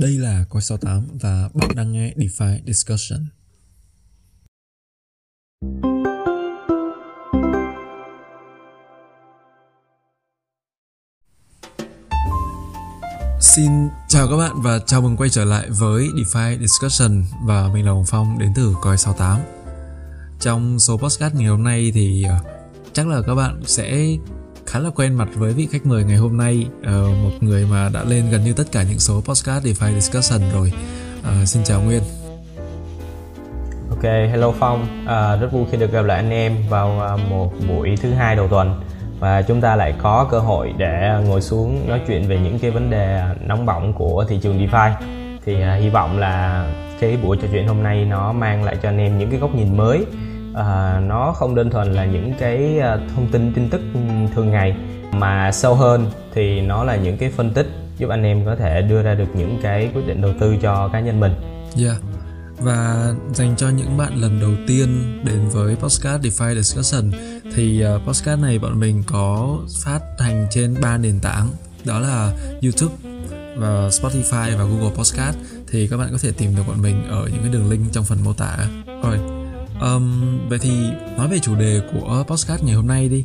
Đây là Coi 68 và bạn đang nghe DeFi Discussion. Xin chào các bạn và chào mừng quay trở lại với DeFi Discussion và mình là Hồng Phong đến từ Coi 68. Trong số podcast ngày hôm nay thì à, chắc là các bạn sẽ khá là quen mặt với vị khách mời ngày hôm nay. Uh, một người mà đã lên gần như tất cả những số podcast DeFi Discussion rồi. Uh, xin chào Nguyên. Ok, hello Phong, uh, rất vui khi được gặp lại anh em vào uh, một buổi thứ hai đầu tuần. Và chúng ta lại có cơ hội để ngồi xuống nói chuyện về những cái vấn đề nóng bỏng của thị trường DeFi thì uh, hy vọng là cái buổi trò chuyện hôm nay nó mang lại cho anh em những cái góc nhìn mới à, nó không đơn thuần là những cái à, thông tin tin tức thường ngày mà sâu hơn thì nó là những cái phân tích giúp anh em có thể đưa ra được những cái quyết định đầu tư cho cá nhân mình. Yeah. Và dành cho những bạn lần đầu tiên đến với Postcard DeFi Discussion thì à, uh, Postcard này bọn mình có phát hành trên ba nền tảng đó là YouTube và Spotify và Google Podcast thì các bạn có thể tìm được bọn mình ở những cái đường link trong phần mô tả. Rồi, um, vậy thì nói về chủ đề của podcast ngày hôm nay đi.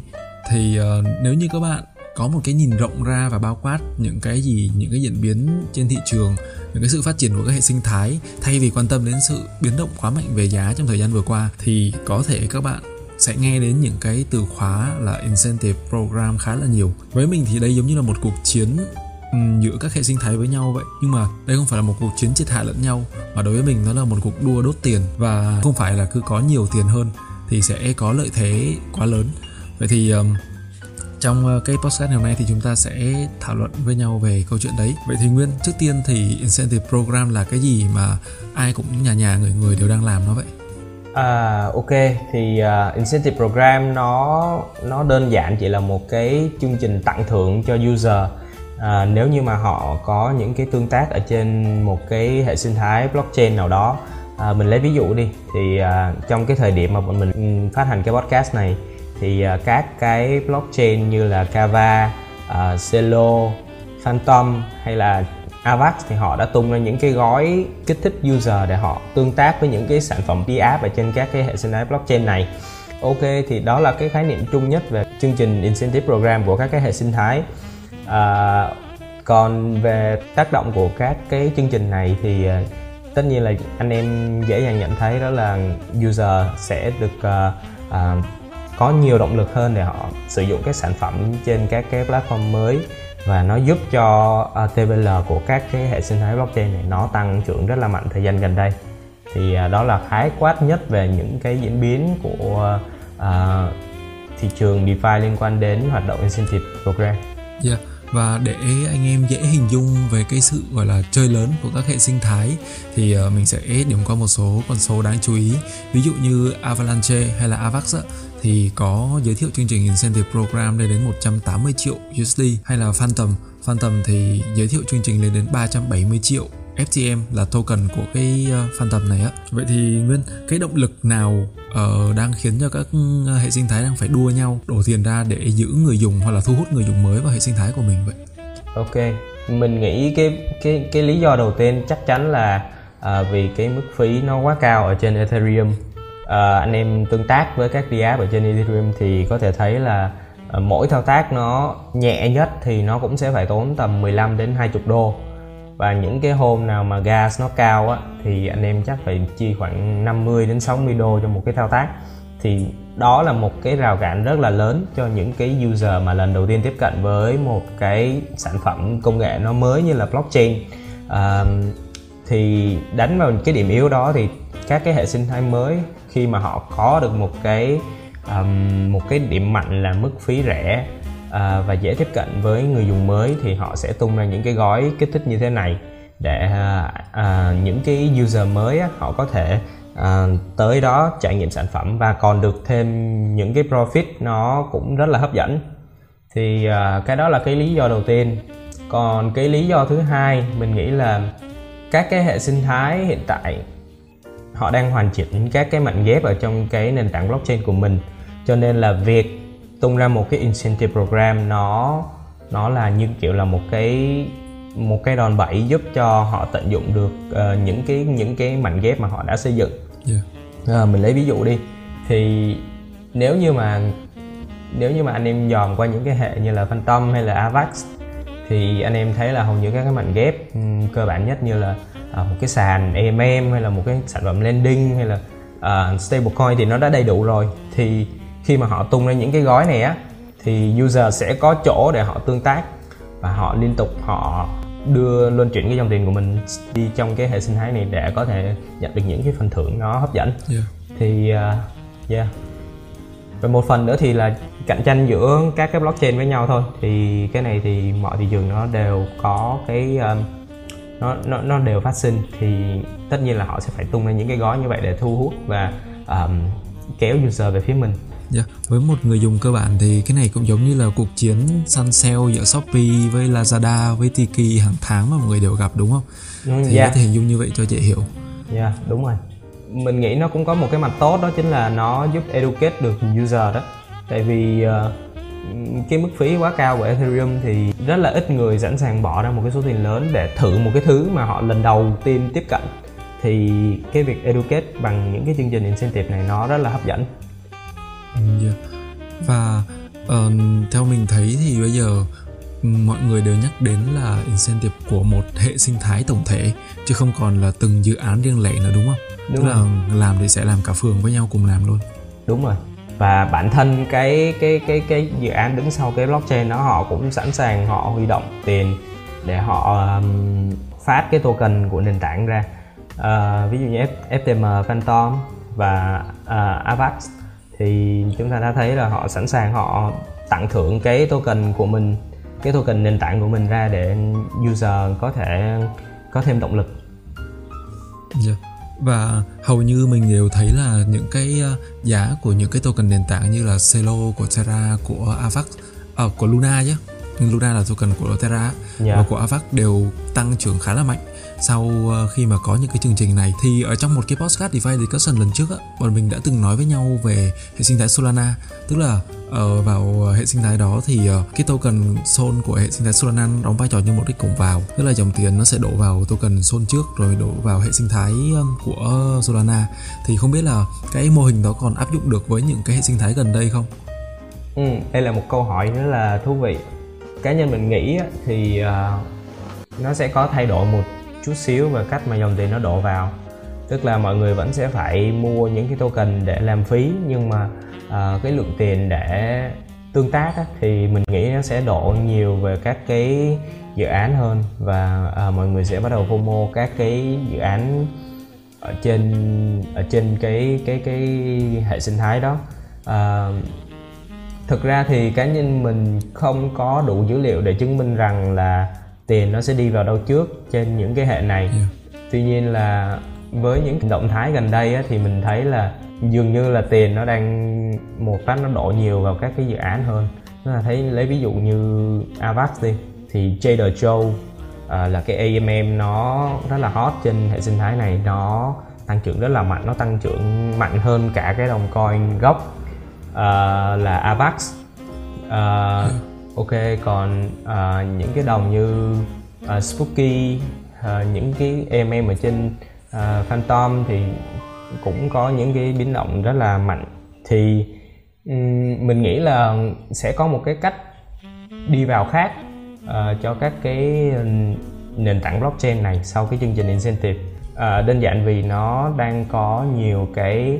Thì uh, nếu như các bạn có một cái nhìn rộng ra và bao quát những cái gì những cái diễn biến trên thị trường những cái sự phát triển của các hệ sinh thái thay vì quan tâm đến sự biến động quá mạnh về giá trong thời gian vừa qua thì có thể các bạn sẽ nghe đến những cái từ khóa là incentive program khá là nhiều. Với mình thì đây giống như là một cuộc chiến giữa các hệ sinh thái với nhau vậy. Nhưng mà đây không phải là một cuộc chiến triệt hạ lẫn nhau mà đối với mình nó là một cuộc đua đốt tiền. Và không phải là cứ có nhiều tiền hơn thì sẽ có lợi thế quá lớn. Vậy thì um, trong ờ, cái podcast ngày hôm nay thì chúng ta sẽ thảo luận với nhau về câu chuyện đấy. Vậy thì nguyên trước tiên thì incentive program là cái gì mà ai cũng nhà nhà người người đều đang làm nó vậy? À, ok. Thì uh, incentive program nó nó đơn giản chỉ là một cái chương trình tặng thưởng cho user à, nếu như mà họ có những cái tương tác ở trên một cái hệ sinh thái blockchain nào đó à, mình lấy ví dụ đi thì à, trong cái thời điểm mà bọn mình ừ, phát hành cái podcast này thì à, các cái blockchain như là Kava, à, Celo, Phantom hay là Avax thì họ đã tung ra những cái gói kích thích user để họ tương tác với những cái sản phẩm đi app ở trên các cái hệ sinh thái blockchain này. Ok thì đó là cái khái niệm chung nhất về chương trình incentive program của các cái hệ sinh thái à, còn về tác động của các cái chương trình này thì à, tất nhiên là anh em dễ dàng nhận thấy đó là user sẽ được uh, uh, có nhiều động lực hơn để họ sử dụng các sản phẩm trên các cái platform mới và nó giúp cho uh, TVL của các cái hệ sinh thái blockchain này nó tăng trưởng rất là mạnh thời gian gần đây thì uh, đó là khái quát nhất về những cái diễn biến của uh, thị trường DeFi liên quan đến hoạt động incentive program. Yeah và để anh em dễ hình dung về cái sự, gọi là, chơi lớn của các hệ sinh thái thì ờ, mình sẽ điểm qua một số con số đáng chú ý. Ví dụ như Avalanche hay là Avax thì có giới thiệu chương trình incentive program lên đến 180 triệu USD hay là Phantom. Phantom thì giới thiệu chương trình lên đến 370 triệu FTM là token của cái uh, Phantom này á. Vậy thì Nguyên, cái động lực nào uh, đang khiến cho các ờ, hệ sinh thái đang phải đua nhau đổ tiền ra để giữ người dùng hoặc là thu hút người dùng mới vào hệ sinh thái của mình vậy? Ok, mình nghĩ cái cái cái lý do đầu tiên chắc chắn là à, vì cái mức phí nó quá cao ở trên Ethereum. À, anh em tương tác với các DApp ở trên Ethereum thì có thể thấy là mỗi thao tác nó nhẹ nhất thì nó cũng sẽ phải tốn tầm 15 đến 20 đô và những cái hôm nào mà gas nó cao á thì anh em chắc phải chi khoảng 50 đến 60 đô cho một cái thao tác. Thì đó là một cái rào cản rất là lớn cho những cái user mà lần đầu tiên tiếp cận với một cái sản phẩm công nghệ nó mới như là blockchain. À, thì đánh vào cái điểm yếu đó thì các cái hệ sinh thái mới khi mà họ có được một cái um, một cái điểm mạnh là mức phí rẻ à, và dễ tiếp cận với người dùng mới thì họ sẽ tung ra những cái gói kích thích như thế này để à, à, những cái user mới á, họ có thể à, tới đó trải nghiệm sản phẩm và còn được thêm những cái profit nó cũng rất là hấp dẫn. Thì à, cái đó là cái lý do đầu tiên. Còn cái lý do thứ hai mình nghĩ là các cái hệ sinh thái hiện tại họ đang hoàn chỉnh các cái mảnh ghép ở trong cái nền tảng blockchain của mình. Cho nên là việc tung ra một cái incentive program nó nó là như kiểu là một cái một cái đòn bẩy giúp cho họ tận dụng được uh, những cái những cái mảnh ghép mà họ đã xây dựng. Yeah. uh, mình lấy ví dụ đi. Thì nếu như mà nếu như mà anh em dòm qua những cái hệ như là Phantom hay là Avax thì anh em thấy là hầu như các cái mảnh ghép um, cơ bản nhất như là uh, một cái sàn AMM hay là một cái sản phẩm lending hay là uh, stablecoin thì nó đã đầy đủ rồi. Thì khi mà họ tung ra những cái gói này á thì user sẽ có chỗ để họ tương tác và họ liên tục họ đưa luân chuyển cái dòng tiền của mình đi trong cái hệ sinh thái này để có thể nhận được những cái phần thưởng nó hấp dẫn. Yeah. thì uh, yeah. Và một phần nữa thì là cạnh tranh giữa các cái blockchain với nhau thôi. Thì cái này thì mọi thị trường nó đều có cái um, nó nó nó đều phát sinh. Thì tất nhiên là họ sẽ phải tung ra những cái gói như vậy để thu hút và um, kéo user về phía mình Yeah. Dạ, với một người dùng cơ bản thì cái này cũng giống như là cuộc chiến săn sale giữa Shopee với Lazada với Tiki hàng tháng mà mọi người đều gặp đúng không? Ừ, thì yeah. có thể hình dung như vậy cho dễ hiểu. Dạ, yeah, đúng rồi. Mình nghĩ nó cũng có một cái mặt tốt đó chính là nó giúp educate được user đó. Tại vì uh, cái mức phí quá cao của Ethereum thì rất là ít người sẵn sàng bỏ ra một cái số tiền lớn để thử một cái thứ mà họ lần đầu tiên tiếp cận thì cái việc educate bằng những cái chương trình incentive này nó rất là hấp dẫn. Và uh, theo mình thấy thì bây giờ mọi người đều nhắc đến là incentive của một hệ sinh thái tổng thể chứ không còn là từng dự án riêng lẻ nữa đúng không? Đúng Tức rồi. là làm thì sẽ làm cả phường với nhau cùng làm luôn. Đúng rồi. Và bản thân cái cái cái cái dự án đứng sau cái blockchain đó họ cũng sẵn sàng họ huy động tiền để họ um, phát cái token của nền tảng ra. Uh, ví dụ như F, FTM Phantom và uh, Avax thì chúng ta đã thấy là họ sẵn sàng họ tặng thưởng cái token của mình cái token nền tảng của mình ra để user có thể có thêm động lực yeah. và hầu như mình đều thấy là những cái giá của những cái token nền tảng như là Celo của Terra của Avax à, của Luna chứ Luna là token của Terra yeah. và của Avax đều tăng trưởng khá là mạnh sau ờ, khi mà có những cái chương trình này thì ở trong một cái podcast DeFi discussion lần trước á, bọn mình đã từng nói với nhau về hệ sinh thái Solana. Tức là ở vào hệ sinh thái đó thì ờ, cái token Sol của hệ sinh thái Solana đóng vai trò như một cái cổng vào. Tức là dòng tiền nó sẽ đổ vào token Sol trước rồi đổ vào hệ sinh thái của Solana. Thì không biết là cái mô hình đó còn áp dụng được với những cái hệ sinh thái gần đây không? Ừ, đây là một câu hỏi rất là thú vị. Cá nhân mình nghĩ thì uh, nó sẽ có thay đổi một chút xíu về cách mà dòng tiền nó đổ vào. Tức là mọi người vẫn sẽ phải mua những cái token để làm phí nhưng mà uh, cái lượng tiền để tương tác á, thì mình nghĩ nó sẽ đổ nhiều về các cái dự án hơn. Và uh, mọi người sẽ bắt đầu FOMO các cái dự án ở trên ở trên cái cái cái hệ sinh thái đó. Uh, thực ra thì cá nhân mình không có đủ dữ liệu để chứng minh rằng là tiền nó sẽ đi vào đâu trước trên những cái hệ này. Yeah. tuy nhiên là với những động thái gần đây á, thì mình thấy là dường như là tiền nó đang một phát nó đổ nhiều vào các cái dự án hơn. Tức là thấy lấy ví dụ như Avax đi thì Trader Joe à, là cái AMM nó rất là hot trên hệ sinh thái này. Nó tăng trưởng rất là mạnh nó tăng trưởng mạnh hơn cả cái đồng coin gốc à, là Avax à, ok còn à, những cái đồng như à, Spooky à, những cái em ở trên à, Phantom thì cũng có những cái biến động rất là mạnh. Thì um, mình nghĩ là sẽ có một cái cách đi vào khác uh, cho các cái nền tảng blockchain này sau cái chương trình incentive. Uh, đơn giản vì nó đang có nhiều cái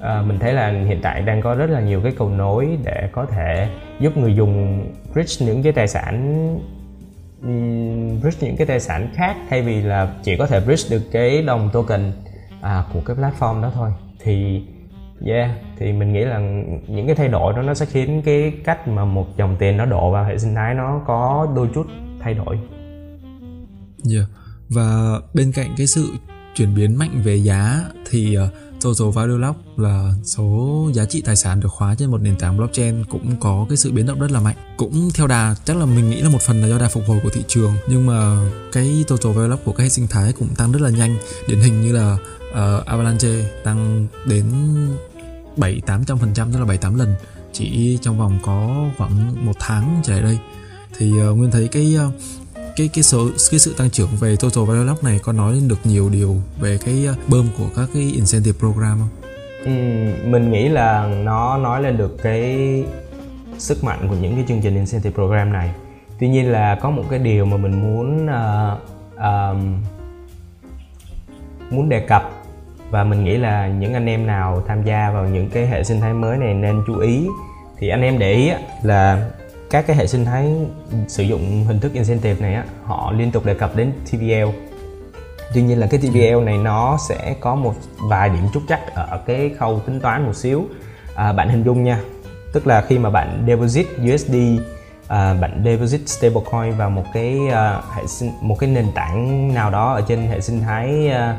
à, mình thấy là hiện tại đang có rất là nhiều cái cầu nối để có thể giúp người dùng bridge những cái tài sản um, bridge những cái tài sản khác thay vì là chỉ có thể bridge được cái đồng token à, của cái platform đó thôi thì yeah thì mình nghĩ là những cái thay đổi đó nó sẽ khiến cái cách mà một dòng tiền nó đổ vào hệ sinh thái nó có đôi chút thay đổi Yeah. Và bên cạnh cái sự chuyển biến mạnh về giá thì uh, Total Value Lock là số giá trị tài sản được khóa trên một nền tảng blockchain cũng có cái sự biến động rất là mạnh. Cũng theo đà, chắc là mình nghĩ là một phần là do đà phục hồi của thị trường nhưng mà cái Total Value Lock của các hệ sinh thái cũng tăng rất là nhanh. Điển hình như là uh, Avalanche tăng đến 7 800 phần trăm tức là 7 8 lần chỉ trong vòng có khoảng một tháng trở lại đây thì uh, nguyên thấy cái uh, cái cái số cái sự tăng trưởng về total value lock này có nói lên được nhiều điều về cái ờ, bơm của các cái incentive program không? Ừ, mình nghĩ là nó nói lên được cái sức mạnh của những cái chương trình incentive program này tuy nhiên là có một cái điều mà mình muốn uh, uh, muốn đề cập và mình nghĩ là những anh em nào tham gia vào những cái hệ sinh thái mới này nên chú ý thì anh em để ý là các cái hệ sinh thái sử dụng hình thức incentive này á họ liên tục đề cập đến TVL tuy nhiên là cái TVL này nó sẽ có một vài điểm trúc chắc ở cái khâu tính toán một xíu. À, bạn hình dung nha tức là khi mà bạn deposit USD à, bạn deposit stablecoin vào một cái à, hệ sinh một cái nền tảng nào đó ở trên hệ sinh thái à,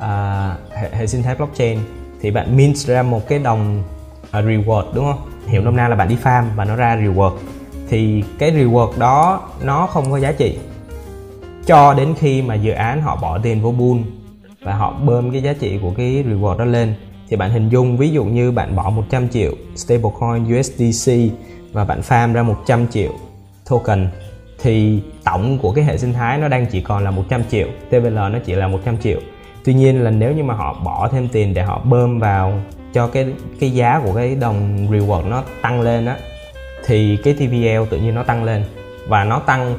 à, hệ, hệ sinh thái blockchain thì bạn mint ra một cái đồng uh, reward đúng không? Hiểu nôm na là bạn đi farm và nó ra reward thì cái reward đó nó không có giá trị. Cho đến khi mà dự án họ bỏ tiền vô bull và họ bơm cái giá trị của cái reward đó lên, thì bạn hình dung ví dụ như bạn bỏ 100 triệu stablecoin USDC và bạn farm ra 100 triệu token, thì tổng của cái hệ sinh thái nó đang chỉ còn là 100 triệu TVL nó chỉ là 100 triệu. Tuy nhiên là nếu như mà họ bỏ thêm tiền để họ bơm vào cho cái cái giá của cái đồng reward nó tăng lên á thì cái TVL tự nhiên nó tăng lên. Và nó tăng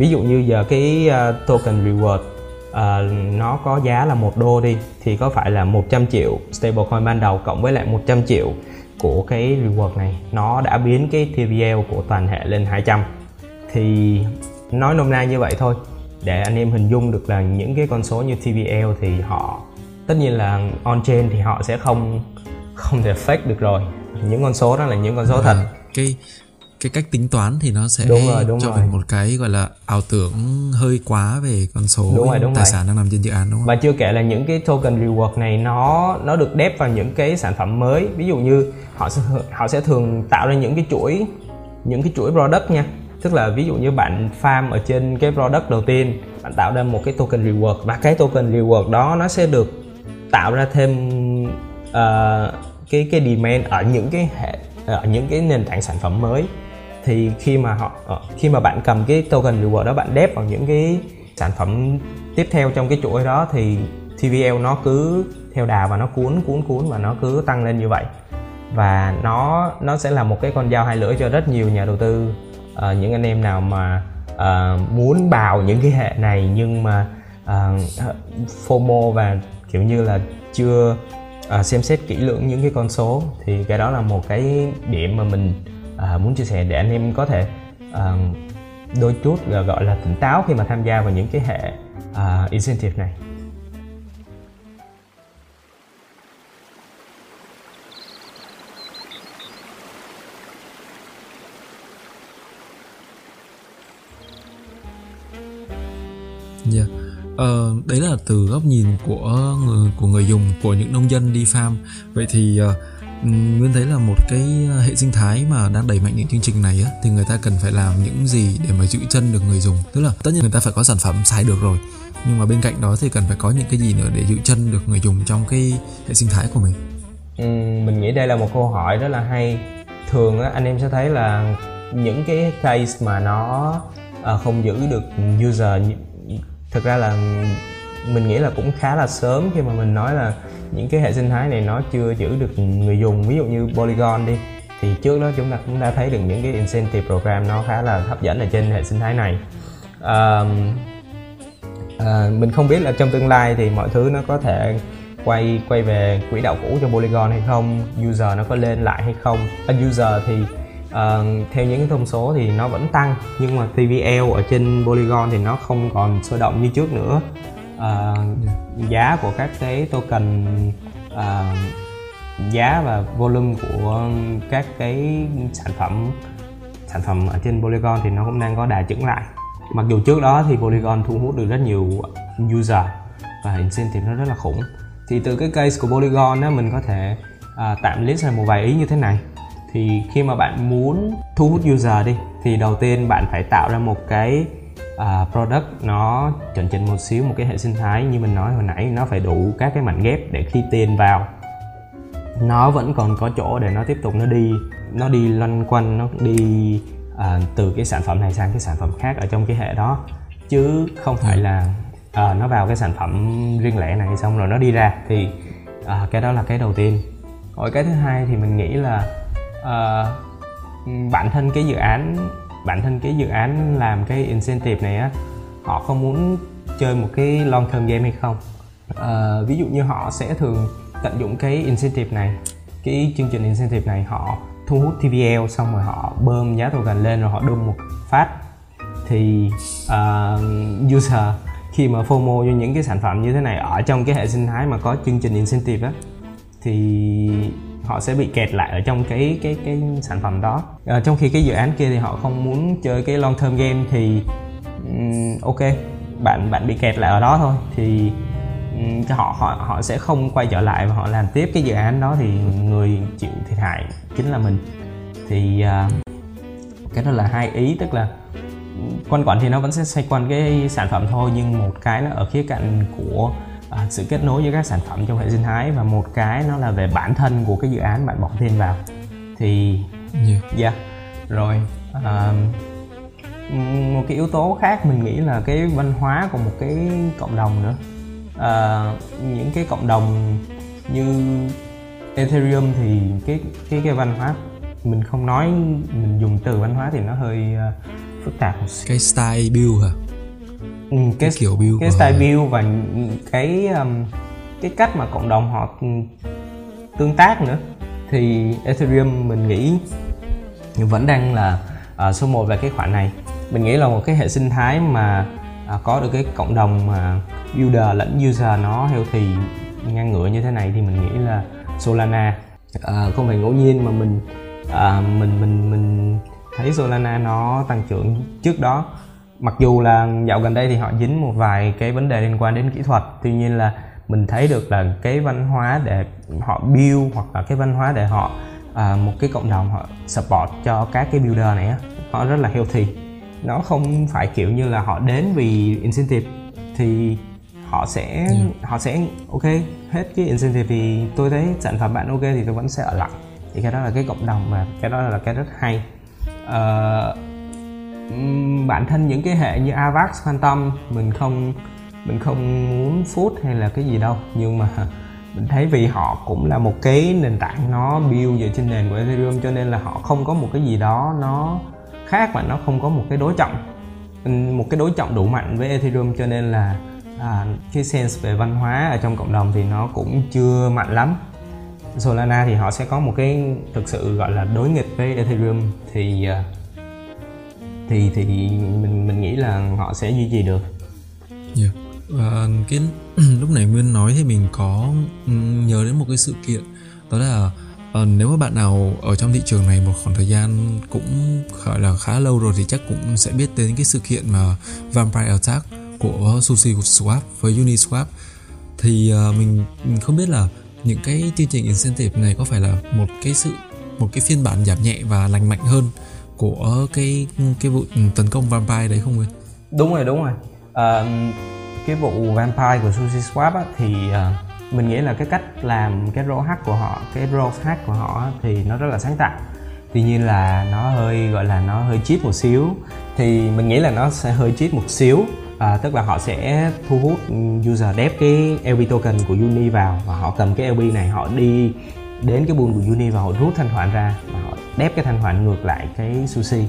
ví dụ như giờ cái uh, token reward uh, nó có giá là một đô đi thì có phải là 100 triệu stablecoin ban đầu cộng với lại 100 triệu của cái reward này nó đã biến cái TVL của toàn hệ lên 200 thì nói nôm na như vậy thôi để anh em hình dung được là những cái con số như TVL thì họ tất nhiên là on chain thì họ sẽ không không thể fake được rồi. Những con số đó là những con số thật. Ừ cái cái cách tính toán thì nó sẽ đúng rồi, đúng cho rồi. mình một cái gọi là ảo tưởng hơi quá về con số đúng rồi, đúng tài rồi. sản đang nằm trên dự án đúng không? và chưa kể là những cái token reward này nó nó được đép vào những cái sản phẩm mới ví dụ như họ sẽ họ sẽ thường tạo ra những cái chuỗi những cái chuỗi product nha tức là ví dụ như bạn farm ở trên cái product đầu tiên bạn tạo ra một cái token reward và cái token reward đó nó sẽ được tạo ra thêm uh, cái cái demand ở những cái hệ ở những cái nền tảng sản phẩm mới. Thì khi mà họ ờ, khi mà bạn cầm cái token reward đó bạn đép vào những cái sản phẩm tiếp theo trong cái chuỗi đó thì TVL nó cứ theo đà và nó cuốn cuốn cuốn và nó cứ tăng lên như vậy. Và nó nó sẽ là một cái con dao hai lưỡi cho rất nhiều nhà đầu tư. Uh, những anh em nào mà uh, muốn bào những cái hệ này nhưng mà uh, FOMO và kiểu như là chưa à, xem xét kỹ lưỡng những cái con số thì cái đó là một cái điểm mà mình à, muốn chia sẻ để anh em có thể à, đôi chút gọi là tỉnh táo khi mà tham gia vào những cái hệ uh, incentive này. Ờ, đấy là từ góc nhìn của người của người dùng của những nông dân đi farm. Vậy thì uh, Nguyên thấy là một cái hệ sinh thái mà đang đẩy mạnh những chương trình này á thì người ta cần phải làm những gì để mà giữ chân được người dùng? Tức là tất nhiên người ta phải có sản phẩm xài được rồi nhưng mà bên cạnh đó thì cần phải có những cái gì nữa để giữ chân được người dùng trong cái hệ sinh thái của mình? Ừ, mình nghĩ đây là một câu hỏi rất là hay. Thường á, anh em sẽ thấy là những cái case mà nó ờ, không giữ được user thực ra là mình nghĩ là cũng khá là sớm khi mà mình nói là những cái hệ sinh thái này nó chưa giữ được người dùng. Ví dụ như Polygon đi thì trước đó chúng ta cũng đã thấy được những cái incentive program nó khá là hấp dẫn ở trên hệ sinh thái này. À, à, mình không biết là trong tương lai thì mọi thứ nó có thể quay quay về quỹ đạo cũ cho Polygon hay không user nó có lên lại hay không. À, user thì uh, theo những thông số thì nó vẫn tăng nhưng mà TVL ở trên Polygon thì nó không còn sôi động như trước nữa. Uh, giá của các cái token uh, giá và volume của các cái sản phẩm sản phẩm ở trên Polygon thì nó cũng đang có đà chững lại. Mặc dù trước đó thì Polygon thu hút được rất nhiều user và incentive nó rất là khủng. Thì từ cái case của Polygon á mình có thể uh, tạm list ra một vài ý như thế này thì khi mà bạn muốn thu hút user đi thì đầu tiên bạn phải tạo ra một cái uh, product nó chuẩn chỉnh một xíu một cái hệ sinh thái như mình nói hồi nãy. Nó phải đủ các cái mảnh ghép để khi tiền vào. Nó vẫn còn có chỗ để nó tiếp tục nó đi nó đi loanh quanh nó đi uh, từ cái sản phẩm này sang cái sản phẩm khác ở trong cái hệ đó. Chứ không phải là uh, nó vào cái sản phẩm riêng lẻ này xong rồi nó đi ra. Thì uh, cái đó là cái đầu tiên. Rồi cái thứ hai thì mình nghĩ là à, bản thân cái dự án bản thân cái dự án làm cái incentive này á họ không muốn chơi một cái long term game hay không? À, ví dụ như họ sẽ thường tận dụng cái incentive này cái chương trình incentive này họ thu hút TVL xong rồi họ bơm giá token lên rồi họ đun một phát. Thì uh, user khi mà FOMO cho những cái sản phẩm như thế này ở trong cái hệ sinh thái mà có chương trình incentive á thì họ sẽ bị kẹt lại ở trong cái cái cái sản phẩm đó. À, trong khi cái dự án kia thì họ không muốn chơi cái long term game thì um, ok bạn bạn bị kẹt lại ở đó thôi. Thì um, họ họ họ sẽ không quay trở lại và họ làm tiếp cái dự án đó thì người chịu thiệt hại chính là mình. Thì uh, cái đó là hai ý tức là quanh quẩn thì nó vẫn sẽ xoay quanh cái sản phẩm thôi nhưng một cái nó ở khía cạnh của à, sự kết nối với các sản phẩm trong hệ sinh thái và một cái nó là về bản thân của cái dự án bạn bỏ tiền vào. Thì yeah, yeah. rồi à, một cái yếu tố khác mình nghĩ là cái văn hóa của một cái cộng đồng nữa. À, những cái cộng đồng như Ethereum thì cái cái cái văn hóa mình không nói mình dùng từ văn hóa thì nó hơi uh, phức tạp cái style build hả ừ, cái, cái kiểu build cái style build và cái um, cái cách mà cộng đồng họ tương tác nữa. Thì Ethereum mình nghĩ vẫn đang là uh, số 1 về cái khoản này. Mình nghĩ là một cái hệ sinh thái mà uh, có được cái cộng đồng mà builder lẫn user nó healthy ngang ngửa như thế này thì mình nghĩ là Solana uh, không phải ngẫu nhiên mà mình uh, mình mình mình thấy Solana nó tăng trưởng trước đó mặc dù là dạo gần đây thì họ dính một vài cái vấn đề liên quan đến kỹ thuật tuy nhiên là mình thấy được là cái văn hóa để họ build hoặc là cái văn hóa để họ à, một cái cộng đồng họ support cho các cái builder này á họ rất là healthy. Nó không phải kiểu như là họ đến vì incentive thì họ sẽ yeah. họ sẽ ok hết cái incentive thì tôi thấy sản phẩm bạn ok thì tôi vẫn sẽ ở lại. Thì cái đó là cái cộng đồng mà cái đó là cái rất hay. Uh, bản thân những cái hệ như Avax, Phantom mình không mình không muốn phút hay là cái gì đâu. Nhưng mà mình thấy vì họ cũng là một cái nền tảng nó build dựa trên nền của Ethereum cho nên là họ không có một cái gì đó nó khác và nó không có một cái đối trọng. Một cái đối trọng đủ mạnh với Ethereum cho nên là à, cái sense về văn hóa ở trong cộng đồng thì nó cũng chưa mạnh lắm. Solana thì họ sẽ có một cái thực sự gọi là đối nghịch với Ethereum thì uh, thì thì mình mình nghĩ là họ sẽ duy trì được. Yeah. Và cái lúc này Nguyên nói thì mình có ừ, nhớ đến một cái sự kiện đó là uh, nếu mà bạn nào ở trong thị trường này một khoảng thời gian cũng gọi là khá lâu rồi thì chắc cũng sẽ biết đến cái sự kiện mà Vampire Attack của Sushi Swap với Uniswap thì uh, mình, mình không biết là những cái chương trình incentive này có phải là một cái sự một cái phiên bản giảm nhẹ và lành mạnh hơn của cái cái vụ tấn công vampire đấy không ạ? Đúng rồi đúng rồi. À, cái vụ vampire của Sushi Swap á, thì à, mình nghĩ là cái cách làm cái role hack của họ, cái role hack của họ thì nó rất là sáng tạo. Tuy nhiên là nó hơi gọi là nó hơi cheap một xíu thì mình nghĩ là nó sẽ hơi cheap một xíu à, tức là họ sẽ thu hút user đép cái LP token của Uni vào và họ cầm cái LP này họ đi đến cái buôn của Uni và họ rút thanh khoản ra và họ đép cái thanh khoản ngược lại cái sushi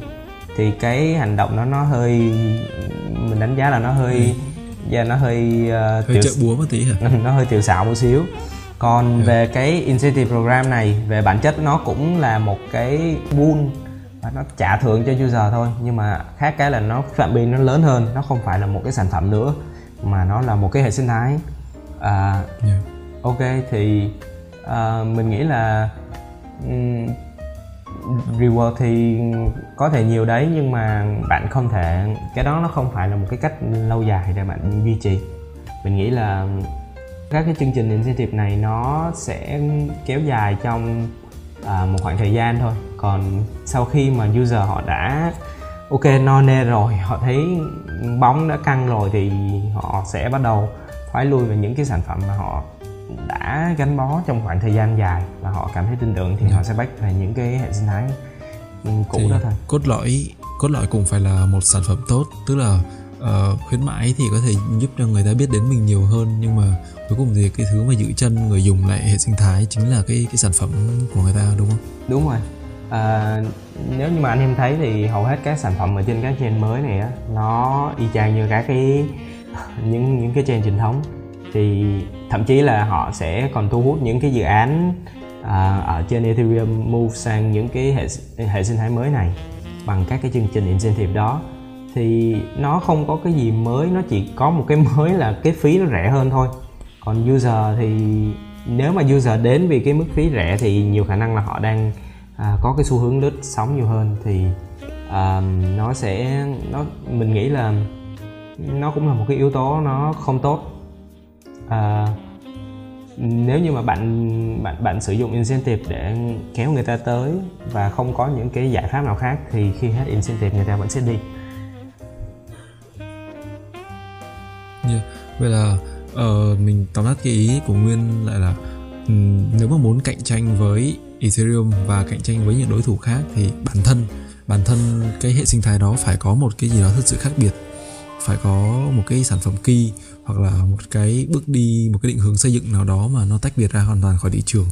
thì cái hành động đó nó hơi mình đánh giá là nó hơi ừ. yeah, dạ, nó hơi uh, hơi trợ búa một tí hả nó hơi tiểu xảo một xíu còn. Dạ. về cái incentive program này về bản chất nó cũng là một cái pool và nó trả thưởng cho user thôi nhưng mà khác cái là nó phạm vi nó lớn hơn nó không phải là một cái sản phẩm nữa mà nó là một cái hệ sinh thái à, yeah. Dạ. ok thì à, mình nghĩ là um, reward thì có thể nhiều đấy nhưng mà bạn không thể cái đó nó không phải là một cái cách lâu dài để bạn duy trì mình nghĩ là các cái chương trình incentive này nó sẽ kéo dài trong à, một khoảng thời gian thôi còn sau khi mà user họ đã ok no nê rồi họ thấy bóng đã căng rồi thì họ sẽ bắt đầu thoái lui về những cái sản phẩm mà họ đã gắn bó trong khoảng thời gian dài và họ cảm thấy tin tưởng thì ừ. họ sẽ back về những cái hệ sinh thái cũ thì đó thôi cốt lõi cốt lõi cũng phải là một sản phẩm tốt. Tức là uh, khuyến mãi thì có thể giúp cho người ta biết đến mình nhiều hơn. Nhưng mà cuối cùng thì cái thứ mà giữ chân người dùng lại hệ sinh thái chính là cái cái sản phẩm của người ta đúng không? Đúng rồi. À, nếu như mà anh em thấy thì hầu hết các sản phẩm ở trên các chain mới này á nó y chang như các cái những những cái chain truyền thống. Thì thậm chí là họ sẽ còn thu hút những cái dự án à, ở trên Ethereum move sang những cái hệ hệ sinh thái mới này bằng các cái chương trình incentive đó thì nó không có cái gì mới nó chỉ có một cái mới là cái phí nó rẻ hơn thôi. Còn user thì nếu mà user đến vì cái mức phí rẻ thì nhiều khả năng là họ đang à, có cái xu hướng lướt sóng nhiều hơn. Thì à, nó sẽ nó mình nghĩ là nó cũng là một cái yếu tố nó không tốt. À, nếu như mà bạn bạn bạn sử dụng incentive để kéo người ta tới và không có những cái giải pháp nào khác thì khi hết incentive người ta vẫn sẽ đi yeah. vậy là uh, mình tóm tắt cái ý của nguyên lại là um, nếu mà muốn cạnh tranh với Ethereum và cạnh tranh với những đối thủ khác thì bản thân bản thân cái hệ sinh thái đó phải có một cái gì đó thực sự khác biệt phải có một cái sản phẩm key hoặc là một cái bước đi một cái định hướng xây dựng nào đó mà nó tách biệt ra hoàn toàn khỏi thị trường.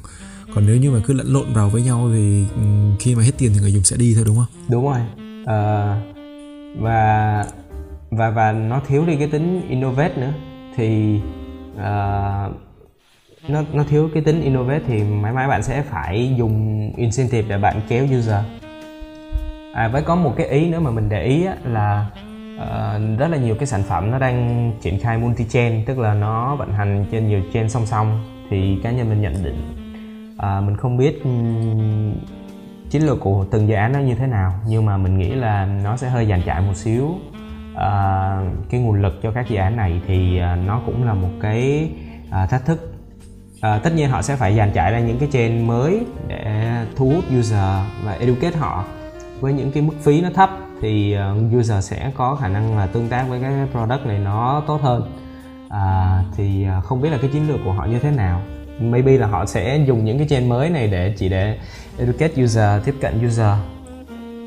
Còn nếu như mà cứ lẫn lộn vào với nhau thì ừ, khi mà hết tiền thì người dùng sẽ đi thôi đúng không? Đúng rồi. À, và và và nó thiếu đi cái tính innovate nữa. Thì uh, nó nó thiếu cái tính innovate thì mãi mãi bạn sẽ phải dùng incentive để bạn kéo user. À với có một cái ý nữa mà mình để ý á, là uh, rất là nhiều cái sản phẩm nó đang triển khai multi chain tức là nó vận hành trên nhiều chain song song. Thì cá nhân mình nhận định uh, mình không biết um, chiến lược của từng dự án nó như thế nào nhưng mà mình nghĩ là nó sẽ hơi dàn trải một xíu. Uh, cái nguồn lực cho các dự án này thì uh, nó cũng là một cái uh, thách thức. Uh, tất nhiên họ sẽ phải dàn trải ra những cái chain mới để thu hút user và educate họ với những cái mức phí nó thấp thì uh, user sẽ có khả năng là tương tác với cái product này nó tốt hơn à, thì uh, không biết là cái chiến lược của họ như thế nào maybe là họ sẽ dùng những cái chain mới này để chỉ để educate user tiếp cận user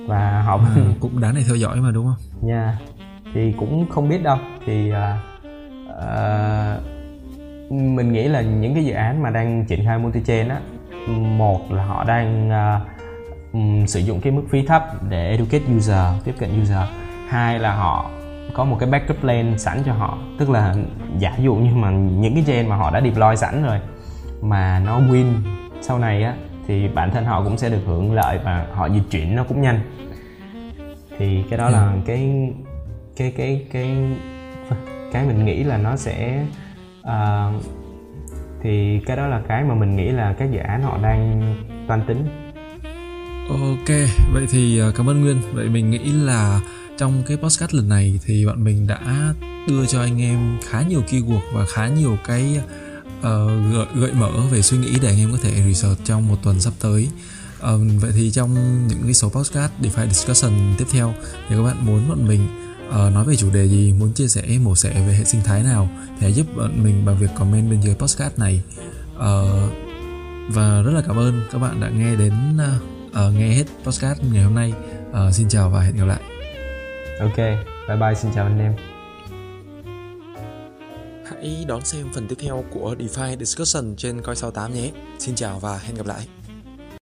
và họ à, cũng đáng để theo dõi mà đúng không? Nha, yeah. thì cũng không biết đâu thì uh, uh, mình nghĩ là những cái dự án mà đang triển khai multi chain á một là họ đang uh, um, sử dụng cái mức phí thấp để educate user tiếp cận user. Hai là họ có một cái backup plan sẵn cho họ. Tức là giả dụ như mà những cái chain mà họ đã deploy sẵn rồi mà nó win sau này á thì bản thân họ cũng sẽ được hưởng lợi và họ di chuyển nó cũng nhanh. Thì cái đó là ừ. cái cái cái cái cái mình nghĩ là nó sẽ uh, thì cái đó là cái mà mình nghĩ là các dự án họ đang toan tính Ok, vậy thì à, cảm ơn Nguyên. Vậy mình nghĩ là trong cái podcast lần này thì bọn mình đã đưa cho anh em khá nhiều keyword và khá nhiều cái uh, gợi, gợi mở về suy nghĩ để anh em có thể research trong một tuần sắp tới. Uh, vậy thì trong những cái số podcast DeFi discussion tiếp theo thì các bạn muốn bọn mình uh, nói về chủ đề gì, muốn chia sẻ mổ xẻ về hệ sinh thái nào thì hãy giúp bọn mình bằng việc comment bên dưới podcast này. Uh, và rất là cảm ơn các bạn đã nghe đến uh, uh, nghe hết podcast ngày hôm nay. Uh, xin chào và hẹn gặp lại. Ok bye bye xin chào anh em. Hãy đón xem phần tiếp theo của DeFi Discussion trên Coi 68 nhé. Xin chào và hẹn gặp lại